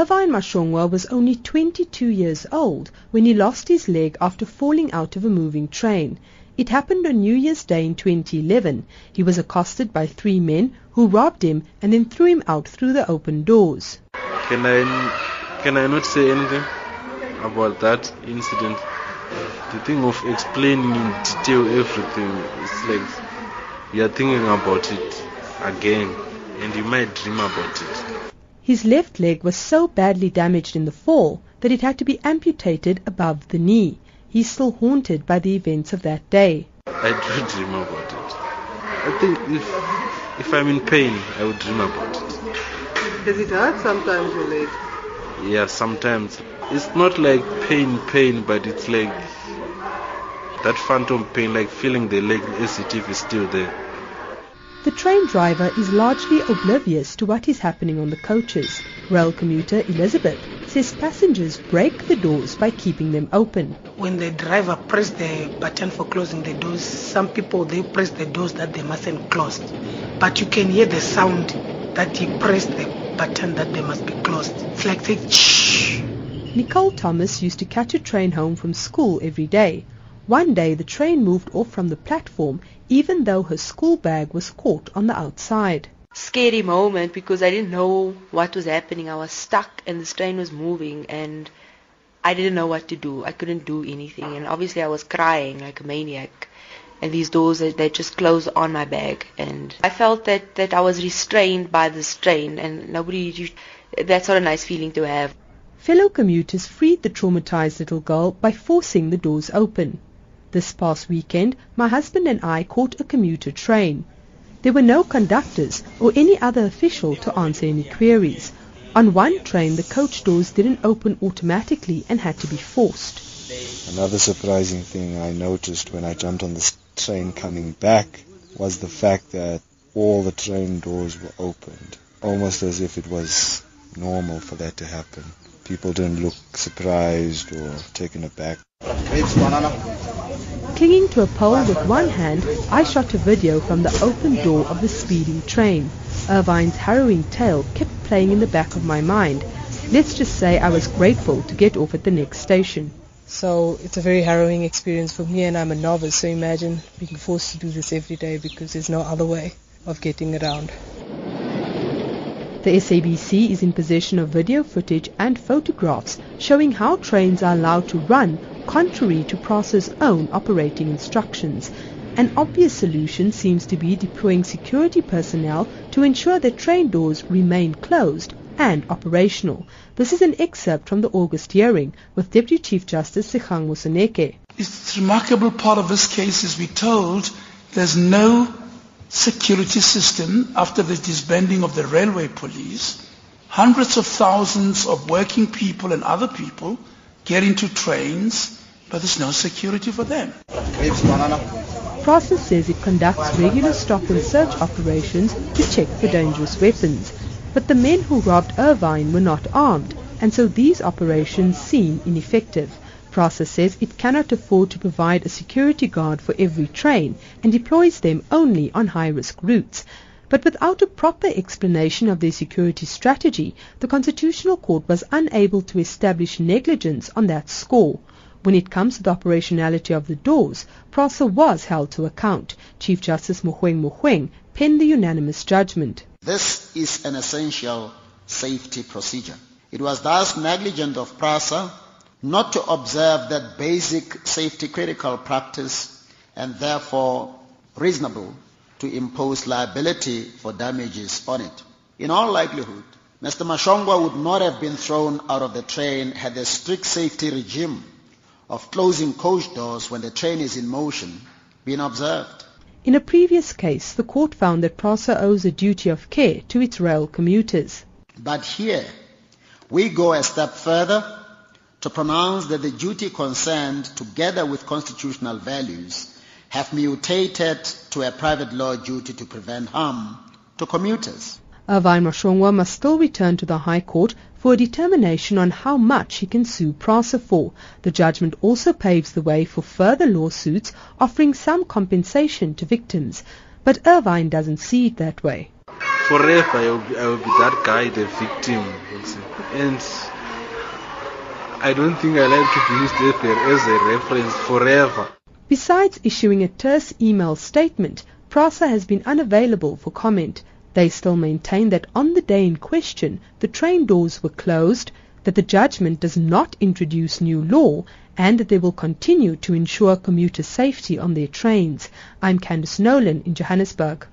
Irvine Mashongwa was only 22 years old when he lost his leg after falling out of a moving train. It happened on New Year's Day in 2011. He was accosted by three men who robbed him and then threw him out through the open doors. Can I, can I not say anything about that incident? The thing of explaining in detail everything, it's like you are thinking about it again and you might dream about it. His left leg was so badly damaged in the fall that it had to be amputated above the knee. He's still haunted by the events of that day. I do dream about it. I think if if I'm in pain, I would dream about it. Does it hurt sometimes your leg? Yeah, sometimes. It's not like pain, pain, but it's like that phantom pain, like feeling the leg as if is still there. The train driver is largely oblivious to what is happening on the coaches. Rail commuter Elizabeth says passengers break the doors by keeping them open. When the driver press the button for closing the doors, some people they press the doors that they mustn't close. But you can hear the sound that he pressed the button that they must be closed. It's like saying shh. Nicole Thomas used to catch a train home from school every day. One day the train moved off from the platform even though her school bag was caught on the outside. Scary moment because I didn't know what was happening. I was stuck and the train was moving and I didn't know what to do. I couldn't do anything and obviously I was crying like a maniac. And these doors, they just closed on my bag. And I felt that, that I was restrained by this train and nobody, that's not a nice feeling to have. Fellow commuters freed the traumatized little girl by forcing the doors open. This past weekend, my husband and I caught a commuter train. There were no conductors or any other official to answer any queries. On one train, the coach doors didn't open automatically and had to be forced. Another surprising thing I noticed when I jumped on the train coming back was the fact that all the train doors were opened, almost as if it was normal for that to happen. People didn't look surprised or taken aback. Clinging to a pole with one hand, I shot a video from the open door of the speeding train. Irvine's harrowing tale kept playing in the back of my mind. Let's just say I was grateful to get off at the next station. So it's a very harrowing experience for me and I'm a novice, so imagine being forced to do this every day because there's no other way of getting around. The SABC is in possession of video footage and photographs showing how trains are allowed to run contrary to PRASA's own operating instructions. An obvious solution seems to be deploying security personnel to ensure that train doors remain closed and operational. This is an excerpt from the August hearing with Deputy Chief Justice Dikgang Moseneke. It's remarkable part of this case is we're told there's no security system after the disbanding of the railway police. Hundreds of thousands of working people and other people get into trains but there's no security for them. PRASA says it conducts regular stop and search operations to check for dangerous weapons. But the men who robbed Irvine were not armed, and so these operations seem ineffective. PRASA says it cannot afford to provide a security guard for every train and deploys them only on high-risk routes. But without a proper explanation of their security strategy, the Constitutional Court was unable to establish negligence on that score. When it comes to the operationality of the doors, PRASA was held to account. Chief Justice Mogoeng Mogoeng penned the unanimous judgment. This is an essential safety procedure. It was thus negligent of PRASA not to observe that basic safety critical practice and therefore reasonable to impose liability for damages on it. In all likelihood, Mr. Mashongwa would not have been thrown out of the train had the strict safety regime of closing coach doors when the train is in motion been observed. In a previous case, the court found that PRASA owes a duty of care to its rail commuters. But here, we go a step further to pronounce that the duty concerned, together with constitutional values, have mutated to a private law duty to prevent harm to commuters. Irvine Mashongwa must still return to the High Court for a determination on how much he can sue PRASA for. The judgment also paves the way for further lawsuits offering some compensation to victims. But Irvine doesn't see it that way. forever I will, be, I will be that guy, the victim. And I don't think I like to be used as a reference forever. Besides issuing a terse email statement, PRASA has been unavailable for comment. They still maintain that on the day in question, the train doors were closed, that the judgment does not introduce new law, and that they will continue to ensure commuter safety on their trains. I'm Candice Nolan in Johannesburg.